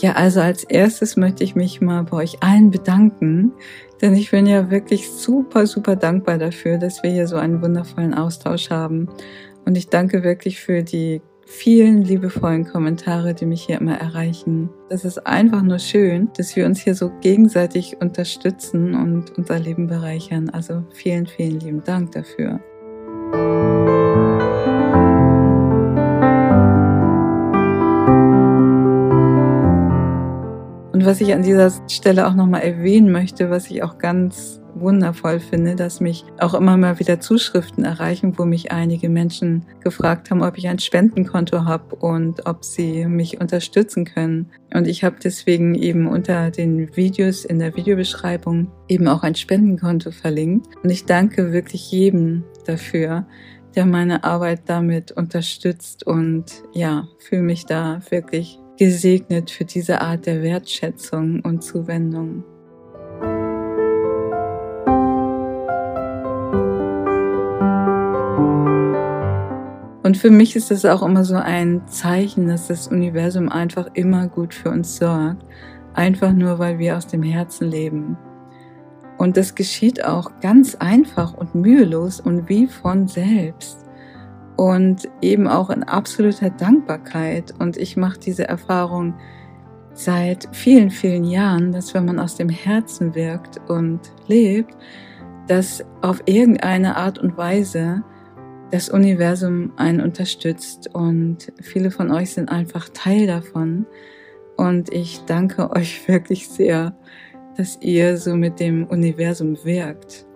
Ja, also als erstes möchte ich mich mal bei euch allen bedanken, denn ich bin ja wirklich super, super dankbar dafür, dass wir hier so einen wundervollen Austausch haben. Und ich danke wirklich für die vielen liebevollen Kommentare, die mich hier immer erreichen. Das ist einfach nur schön, dass wir uns hier so gegenseitig unterstützen und unser Leben bereichern. Also vielen, vielen lieben Dank dafür. Und was ich an dieser Stelle auch nochmal erwähnen möchte, was ich auch ganz wundervoll finde, dass mich auch immer mal wieder Zuschriften erreichen, wo mich einige Menschen gefragt haben, ob ich ein Spendenkonto habe und ob sie mich unterstützen können. Und ich habe deswegen eben unter den Videos in der Videobeschreibung eben auch ein Spendenkonto verlinkt. Und ich danke wirklich jedem dafür, der meine Arbeit damit unterstützt und ja, fühle mich da wirklich gesegnet für diese Art der Wertschätzung und Zuwendung. Und für mich ist es auch immer so ein Zeichen, dass das Universum einfach immer gut für uns sorgt, einfach nur weil wir aus dem Herzen leben. Und das geschieht auch ganz einfach und mühelos und wie von selbst und eben auch in absoluter Dankbarkeit. Und ich mache diese Erfahrung seit vielen, vielen Jahren, dass wenn man aus dem Herzen wirkt und lebt, dass auf irgendeine Art und Weise das Universum einen unterstützt und viele von euch sind einfach Teil davon. Und ich danke euch wirklich sehr, dass ihr so mit dem Universum wirkt.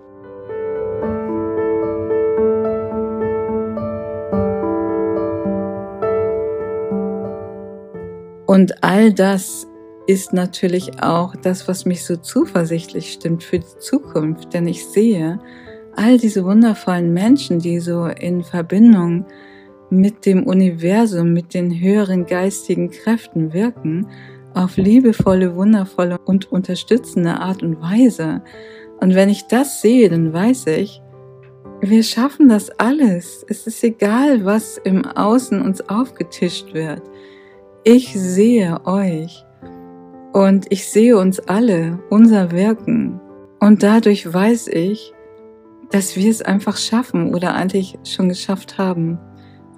Und all das ist natürlich auch das, was mich so zuversichtlich stimmt für die Zukunft. Denn ich sehe all diese wundervollen Menschen, die so in Verbindung mit dem Universum, mit den höheren geistigen Kräften wirken, auf liebevolle, wundervolle und unterstützende Art und Weise. Und wenn ich das sehe, dann weiß ich, wir schaffen das alles. Es ist egal, was im Außen uns aufgetischt wird. Ich sehe euch und ich sehe uns alle, unser Wirken. Und dadurch weiß ich, dass wir es einfach schaffen oder eigentlich schon geschafft haben,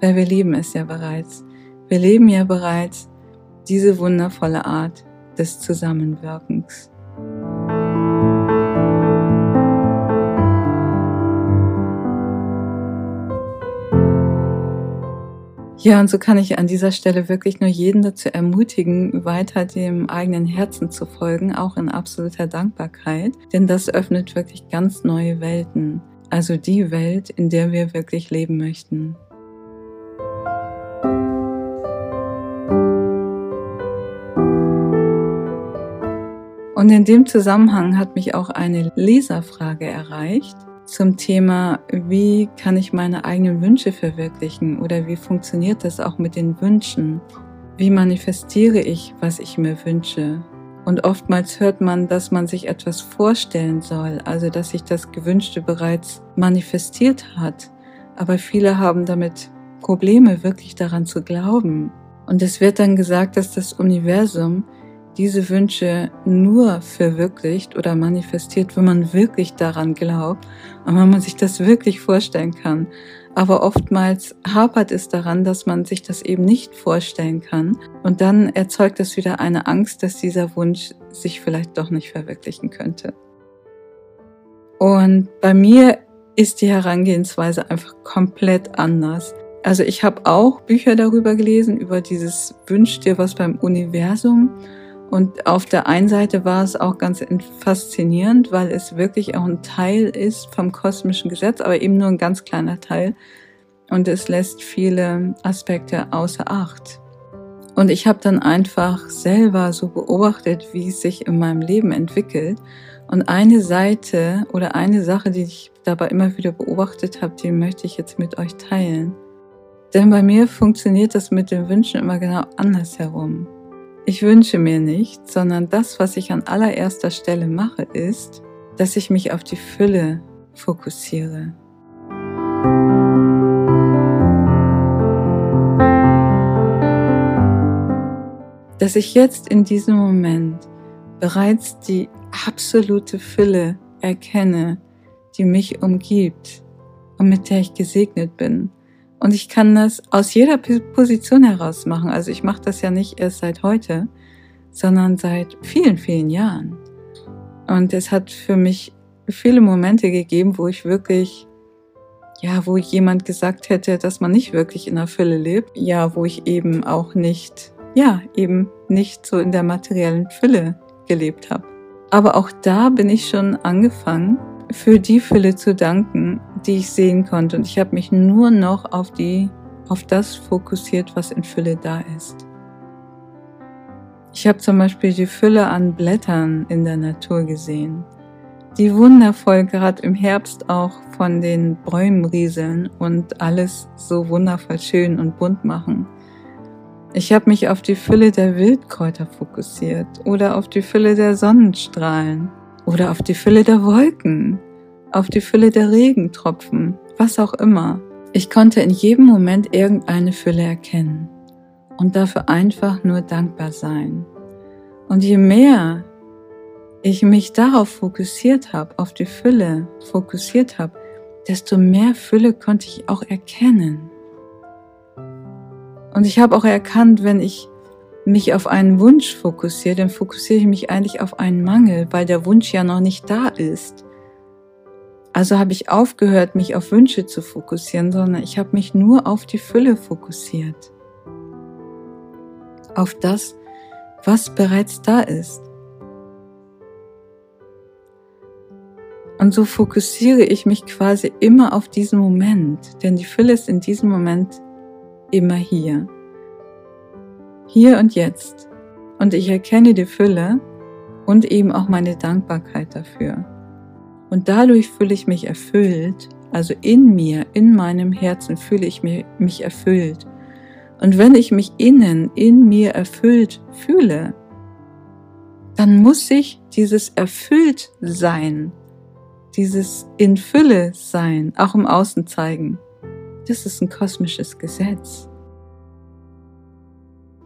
weil wir leben es ja bereits. Wir leben ja bereits diese wundervolle Art des Zusammenwirkens. Ja, und so kann ich an dieser Stelle wirklich nur jeden dazu ermutigen, weiter dem eigenen Herzen zu folgen, auch in absoluter Dankbarkeit, denn das öffnet wirklich ganz neue Welten, also die Welt, in der wir wirklich leben möchten. Und in dem Zusammenhang hat mich auch eine Leserfrage erreicht zum Thema, wie kann ich meine eigenen Wünsche verwirklichen oder wie funktioniert das auch mit den Wünschen? Wie manifestiere ich, was ich mir wünsche? Und oftmals hört man, dass man sich etwas vorstellen soll, also dass sich das Gewünschte bereits manifestiert hat. Aber viele haben damit Probleme, wirklich daran zu glauben. Und es wird dann gesagt, dass das Universum diese Wünsche nur verwirklicht oder manifestiert, wenn man wirklich daran glaubt und wenn man sich das wirklich vorstellen kann. Aber oftmals hapert es daran, dass man sich das eben nicht vorstellen kann. Und dann erzeugt es wieder eine Angst, dass dieser Wunsch sich vielleicht doch nicht verwirklichen könnte. Und bei mir ist die Herangehensweise einfach komplett anders. Also ich habe auch Bücher darüber gelesen, über dieses Wünsch dir was beim Universum. Und auf der einen Seite war es auch ganz faszinierend, weil es wirklich auch ein Teil ist vom kosmischen Gesetz, aber eben nur ein ganz kleiner Teil. Und es lässt viele Aspekte außer Acht. Und ich habe dann einfach selber so beobachtet, wie es sich in meinem Leben entwickelt. Und eine Seite oder eine Sache, die ich dabei immer wieder beobachtet habe, die möchte ich jetzt mit euch teilen. Denn bei mir funktioniert das mit den Wünschen immer genau andersherum. Ich wünsche mir nicht, sondern das, was ich an allererster Stelle mache, ist, dass ich mich auf die Fülle fokussiere. Dass ich jetzt in diesem Moment bereits die absolute Fülle erkenne, die mich umgibt und mit der ich gesegnet bin. Und ich kann das aus jeder Position heraus machen. Also ich mache das ja nicht erst seit heute, sondern seit vielen, vielen Jahren. Und es hat für mich viele Momente gegeben, wo ich wirklich, ja, wo jemand gesagt hätte, dass man nicht wirklich in der Fülle lebt. Ja, wo ich eben auch nicht, ja, eben nicht so in der materiellen Fülle gelebt habe. Aber auch da bin ich schon angefangen, für die Fülle zu danken, die ich sehen konnte. Und ich habe mich nur noch auf die, auf das fokussiert, was in Fülle da ist. Ich habe zum Beispiel die Fülle an Blättern in der Natur gesehen, die wundervoll gerade im Herbst auch von den Bäumen rieseln und alles so wundervoll schön und bunt machen. Ich habe mich auf die Fülle der Wildkräuter fokussiert oder auf die Fülle der Sonnenstrahlen oder auf die Fülle der Wolken, auf die Fülle der Regentropfen, was auch immer. Ich konnte in jedem Moment irgendeine Fülle erkennen und dafür einfach nur dankbar sein. Und je mehr ich mich darauf fokussiert habe, auf die Fülle fokussiert habe, desto mehr Fülle konnte ich auch erkennen. Und ich habe auch erkannt, wenn ich mich auf einen Wunsch fokussiere, dann fokussiere ich mich eigentlich auf einen Mangel, weil der Wunsch ja noch nicht da ist. Also habe ich aufgehört, mich auf Wünsche zu fokussieren, sondern ich habe mich nur auf die Fülle fokussiert. Auf das, was bereits da ist. Und so fokussiere ich mich quasi immer auf diesen Moment, denn die Fülle ist in diesem Moment immer hier. Hier und jetzt. Und ich erkenne die Fülle und eben auch meine Dankbarkeit dafür. Und dadurch fühle ich mich erfüllt, also in mir, in meinem Herzen fühle ich mich erfüllt. Und wenn ich mich innen, in mir erfüllt fühle, dann muss ich dieses erfüllt sein, dieses in Fülle sein, auch im Außen zeigen. Das ist ein kosmisches Gesetz.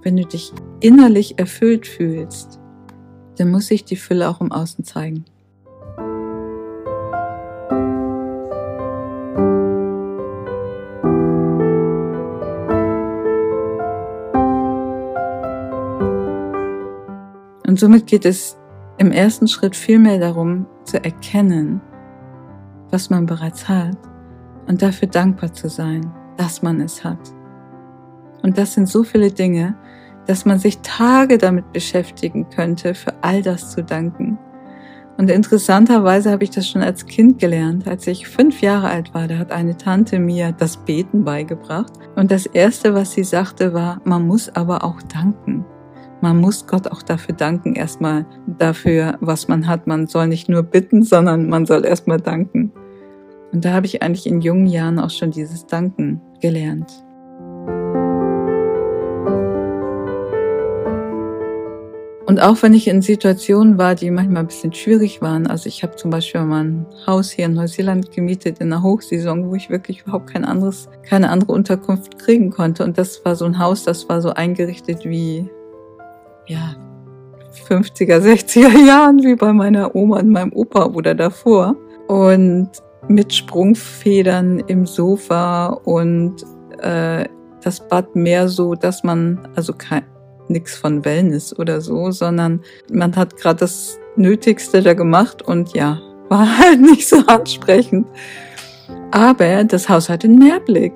Wenn du dich innerlich erfüllt fühlst, dann muss sich die Fülle auch im Außen zeigen. Und somit geht es im ersten Schritt vielmehr darum, zu erkennen, was man bereits hat und dafür dankbar zu sein, dass man es hat. Und das sind so viele Dinge, dass man sich Tage damit beschäftigen könnte, für all das zu danken. Und interessanterweise habe ich das schon als Kind gelernt. Als ich fünf Jahre alt war, da hat eine Tante mir das Beten beigebracht. Und das Erste, was sie sagte, war, man muss aber auch danken. Man muss Gott auch dafür danken, erstmal dafür, was man hat. Man soll nicht nur bitten, sondern man soll erstmal danken. Und da habe ich eigentlich in jungen Jahren auch schon dieses Danken gelernt. Und auch wenn ich in Situationen war, die manchmal ein bisschen schwierig waren, also ich habe zum Beispiel mal ein Haus hier in Neuseeland gemietet in der Hochsaison, wo ich wirklich überhaupt kein anderes, keine andere Unterkunft kriegen konnte. Und das war so ein Haus, das war so eingerichtet wie, ja, 50er, 60er Jahren, wie bei meiner Oma und meinem Opa oder davor. Und mit Sprungfedern im Sofa und äh, das Bad mehr so, dass man, also kein, nichts von Wellness oder so, sondern man hat gerade das Nötigste da gemacht und ja, war halt nicht so ansprechend. Aber das Haus hatte einen Mehrblick.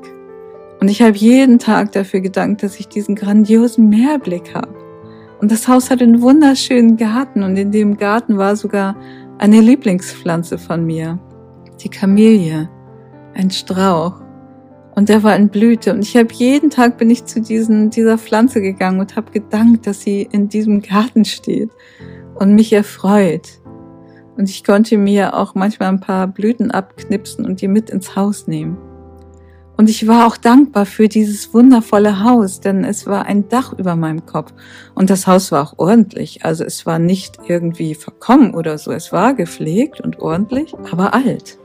Und ich habe jeden Tag dafür gedankt, dass ich diesen grandiosen Mehrblick habe. Und das Haus hatte einen wunderschönen Garten und in dem Garten war sogar eine Lieblingspflanze von mir, die Kamelie, ein Strauch und der war in Blüte. Und ich habe jeden Tag bin ich zu diesen, dieser Pflanze gegangen und habe gedankt, dass sie in diesem Garten steht und mich erfreut. Und ich konnte mir auch manchmal ein paar Blüten abknipsen und die mit ins Haus nehmen. Und ich war auch dankbar für dieses wundervolle Haus, denn es war ein Dach über meinem Kopf. Und das Haus war auch ordentlich. Also es war nicht irgendwie verkommen oder so. Es war gepflegt und ordentlich, aber alt.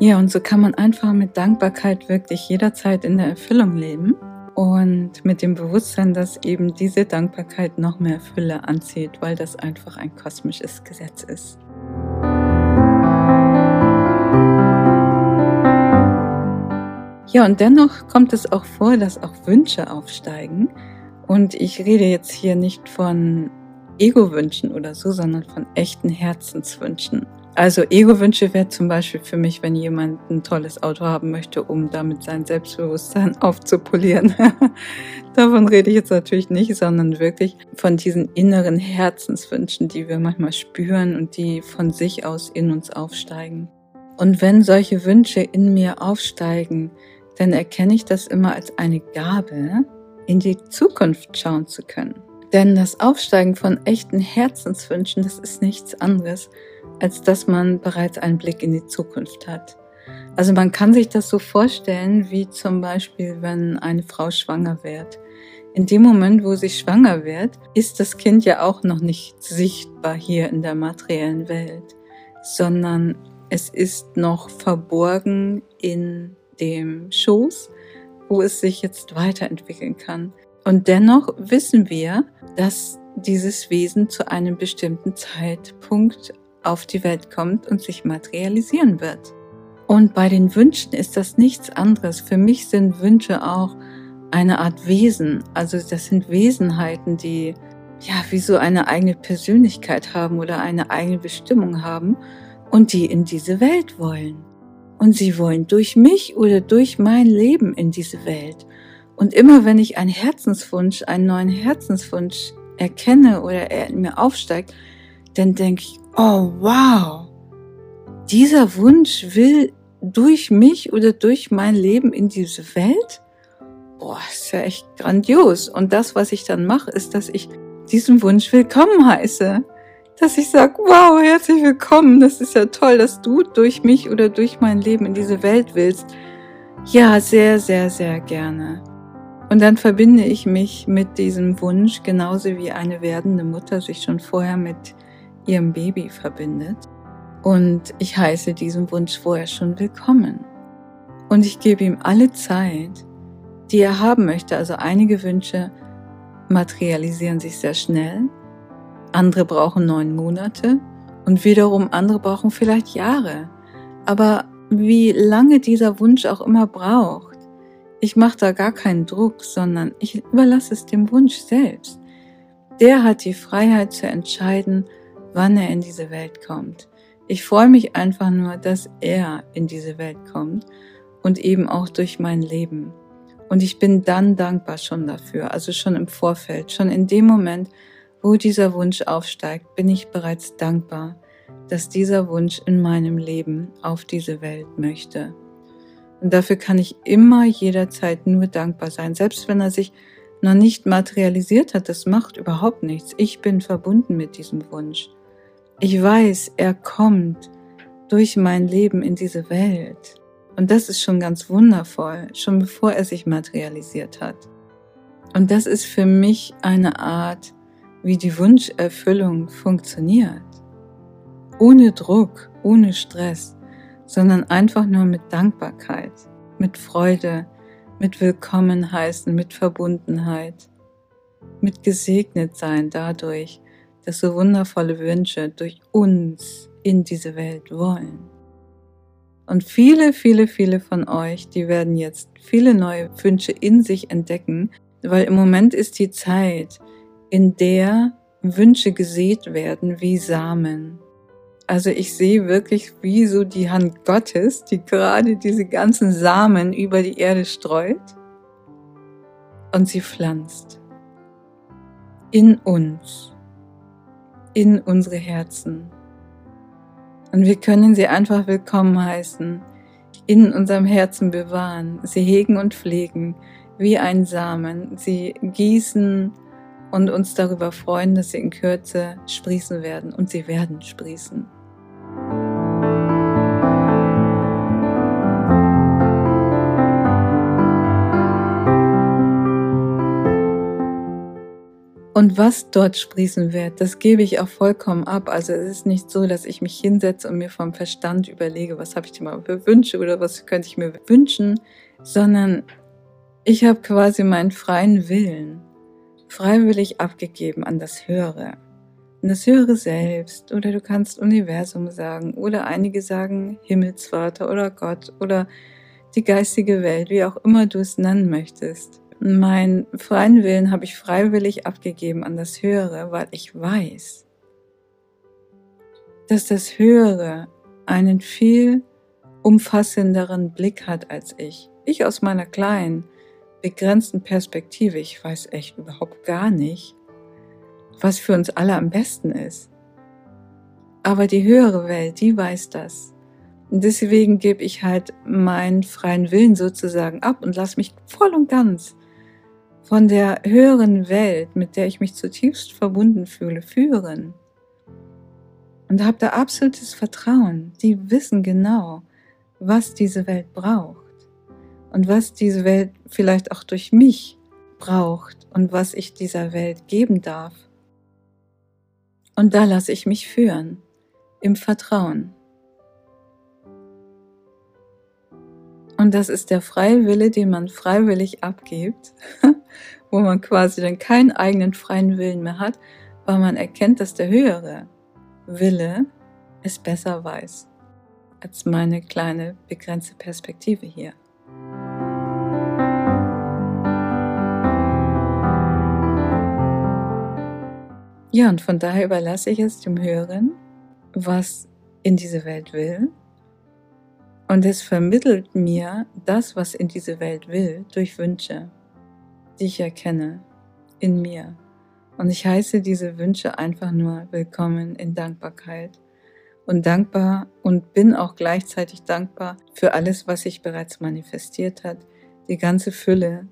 Ja, und so kann man einfach mit Dankbarkeit wirklich jederzeit in der Erfüllung leben und mit dem Bewusstsein, dass eben diese Dankbarkeit noch mehr Fülle anzieht, weil das einfach ein kosmisches Gesetz ist. Ja, und dennoch kommt es auch vor, dass auch Wünsche aufsteigen. Und ich rede jetzt hier nicht von Ego-Wünschen oder so, sondern von echten Herzenswünschen. Also Ego-Wünsche wäre zum Beispiel für mich, wenn jemand ein tolles Auto haben möchte, um damit sein Selbstbewusstsein aufzupolieren. Davon rede ich jetzt natürlich nicht, sondern wirklich von diesen inneren Herzenswünschen, die wir manchmal spüren und die von sich aus in uns aufsteigen. Und wenn solche Wünsche in mir aufsteigen, dann erkenne ich das immer als eine Gabe, in die Zukunft schauen zu können. Denn das Aufsteigen von echten Herzenswünschen, das ist nichts anderes, als dass man bereits einen Blick in die Zukunft hat. Also man kann sich das so vorstellen, wie zum Beispiel, wenn eine Frau schwanger wird. In dem Moment, wo sie schwanger wird, ist das Kind ja auch noch nicht sichtbar hier in der materiellen Welt, sondern es ist noch verborgen in dem Schoß, wo es sich jetzt weiterentwickeln kann. Und dennoch wissen wir, dass dieses Wesen zu einem bestimmten Zeitpunkt auf die Welt kommt und sich materialisieren wird. Und bei den Wünschen ist das nichts anderes. Für mich sind Wünsche auch eine Art Wesen. Also das sind Wesenheiten, die ja wie so eine eigene Persönlichkeit haben oder eine eigene Bestimmung haben und die in diese Welt wollen. Und sie wollen durch mich oder durch mein Leben in diese Welt. Und immer wenn ich einen Herzenswunsch, einen neuen Herzenswunsch erkenne oder er in mir aufsteigt, dann denke ich, oh wow, dieser Wunsch will durch mich oder durch mein Leben in diese Welt? Boah, ist ja echt grandios. Und das, was ich dann mache, ist, dass ich diesen Wunsch willkommen heiße dass ich sage, wow, herzlich willkommen, das ist ja toll, dass du durch mich oder durch mein Leben in diese Welt willst. Ja, sehr, sehr, sehr gerne. Und dann verbinde ich mich mit diesem Wunsch, genauso wie eine werdende Mutter sich schon vorher mit ihrem Baby verbindet. Und ich heiße diesen Wunsch vorher schon willkommen. Und ich gebe ihm alle Zeit, die er haben möchte. Also einige Wünsche materialisieren sich sehr schnell andere brauchen neun Monate und wiederum andere brauchen vielleicht Jahre. Aber wie lange dieser Wunsch auch immer braucht, ich mache da gar keinen Druck, sondern ich überlasse es dem Wunsch selbst. Der hat die Freiheit zu entscheiden, wann er in diese Welt kommt. Ich freue mich einfach nur, dass er in diese Welt kommt und eben auch durch mein Leben. Und ich bin dann dankbar schon dafür, also schon im Vorfeld, schon in dem Moment, wo dieser Wunsch aufsteigt, bin ich bereits dankbar, dass dieser Wunsch in meinem Leben auf diese Welt möchte. Und dafür kann ich immer jederzeit nur dankbar sein, selbst wenn er sich noch nicht materialisiert hat. Das macht überhaupt nichts. Ich bin verbunden mit diesem Wunsch. Ich weiß, er kommt durch mein Leben in diese Welt. Und das ist schon ganz wundervoll, schon bevor er sich materialisiert hat. Und das ist für mich eine Art wie die Wunscherfüllung funktioniert. Ohne Druck, ohne Stress, sondern einfach nur mit Dankbarkeit, mit Freude, mit Willkommen heißen, mit Verbundenheit, mit gesegnet sein dadurch, dass so wundervolle Wünsche durch uns in diese Welt wollen. Und viele, viele, viele von euch, die werden jetzt viele neue Wünsche in sich entdecken, weil im Moment ist die Zeit, in der Wünsche gesät werden wie Samen. Also ich sehe wirklich wie so die Hand Gottes, die gerade diese ganzen Samen über die Erde streut und sie pflanzt. In uns, in unsere Herzen. Und wir können sie einfach willkommen heißen, in unserem Herzen bewahren, sie hegen und pflegen wie ein Samen, sie gießen und uns darüber freuen, dass sie in Kürze sprießen werden und sie werden sprießen. Und was dort sprießen wird, das gebe ich auch vollkommen ab. Also es ist nicht so, dass ich mich hinsetze und mir vom Verstand überlege, was habe ich dir mal für Wünsche oder was könnte ich mir wünschen, sondern ich habe quasi meinen freien Willen freiwillig abgegeben an das Höhere. An das Höhere selbst oder du kannst Universum sagen oder einige sagen Himmelsvater oder Gott oder die geistige Welt, wie auch immer du es nennen möchtest. Mein freien Willen habe ich freiwillig abgegeben an das Höhere, weil ich weiß, dass das Höhere einen viel umfassenderen Blick hat als ich. Ich aus meiner kleinen, begrenzten Perspektive, ich weiß echt überhaupt gar nicht, was für uns alle am besten ist. Aber die höhere Welt, die weiß das. Und deswegen gebe ich halt meinen freien Willen sozusagen ab und lasse mich voll und ganz von der höheren Welt, mit der ich mich zutiefst verbunden fühle, führen. Und habe da absolutes Vertrauen. Die wissen genau, was diese Welt braucht und was diese Welt vielleicht auch durch mich braucht und was ich dieser Welt geben darf. Und da lasse ich mich führen, im Vertrauen. Und das ist der freie Wille, den man freiwillig abgibt, wo man quasi dann keinen eigenen freien Willen mehr hat, weil man erkennt, dass der höhere Wille es besser weiß als meine kleine begrenzte Perspektive hier. Ja, und von daher überlasse ich es dem Hören, was in diese Welt will und es vermittelt mir das, was in diese Welt will, durch Wünsche, die ich erkenne in mir. Und ich heiße diese Wünsche einfach nur willkommen in Dankbarkeit und dankbar und bin auch gleichzeitig dankbar für alles, was sich bereits manifestiert hat, die ganze Fülle,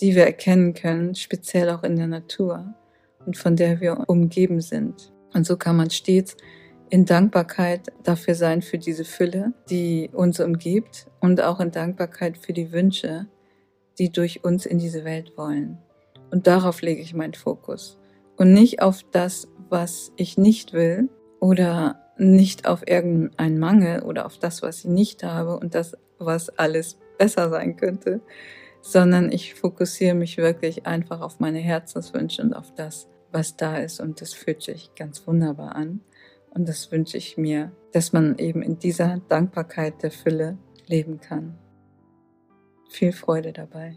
die wir erkennen können, speziell auch in der Natur und von der wir umgeben sind. Und so kann man stets in Dankbarkeit dafür sein, für diese Fülle, die uns umgibt und auch in Dankbarkeit für die Wünsche, die durch uns in diese Welt wollen. Und darauf lege ich meinen Fokus. Und nicht auf das, was ich nicht will oder nicht auf irgendeinen Mangel oder auf das, was ich nicht habe und das, was alles besser sein könnte, sondern ich fokussiere mich wirklich einfach auf meine Herzenswünsche und auf das, was da ist und das fühlt sich ganz wunderbar an. Und das wünsche ich mir, dass man eben in dieser Dankbarkeit der Fülle leben kann. Viel Freude dabei.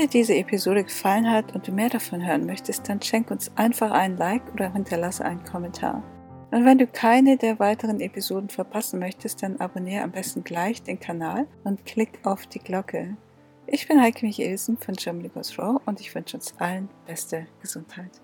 Dir diese Episode gefallen hat und du mehr davon hören möchtest, dann schenk uns einfach einen Like oder hinterlasse einen Kommentar. Und wenn du keine der weiteren Episoden verpassen möchtest, dann abonniere am besten gleich den Kanal und klick auf die Glocke. Ich bin Heike Michelsen von Germany Goes Raw und ich wünsche uns allen beste Gesundheit.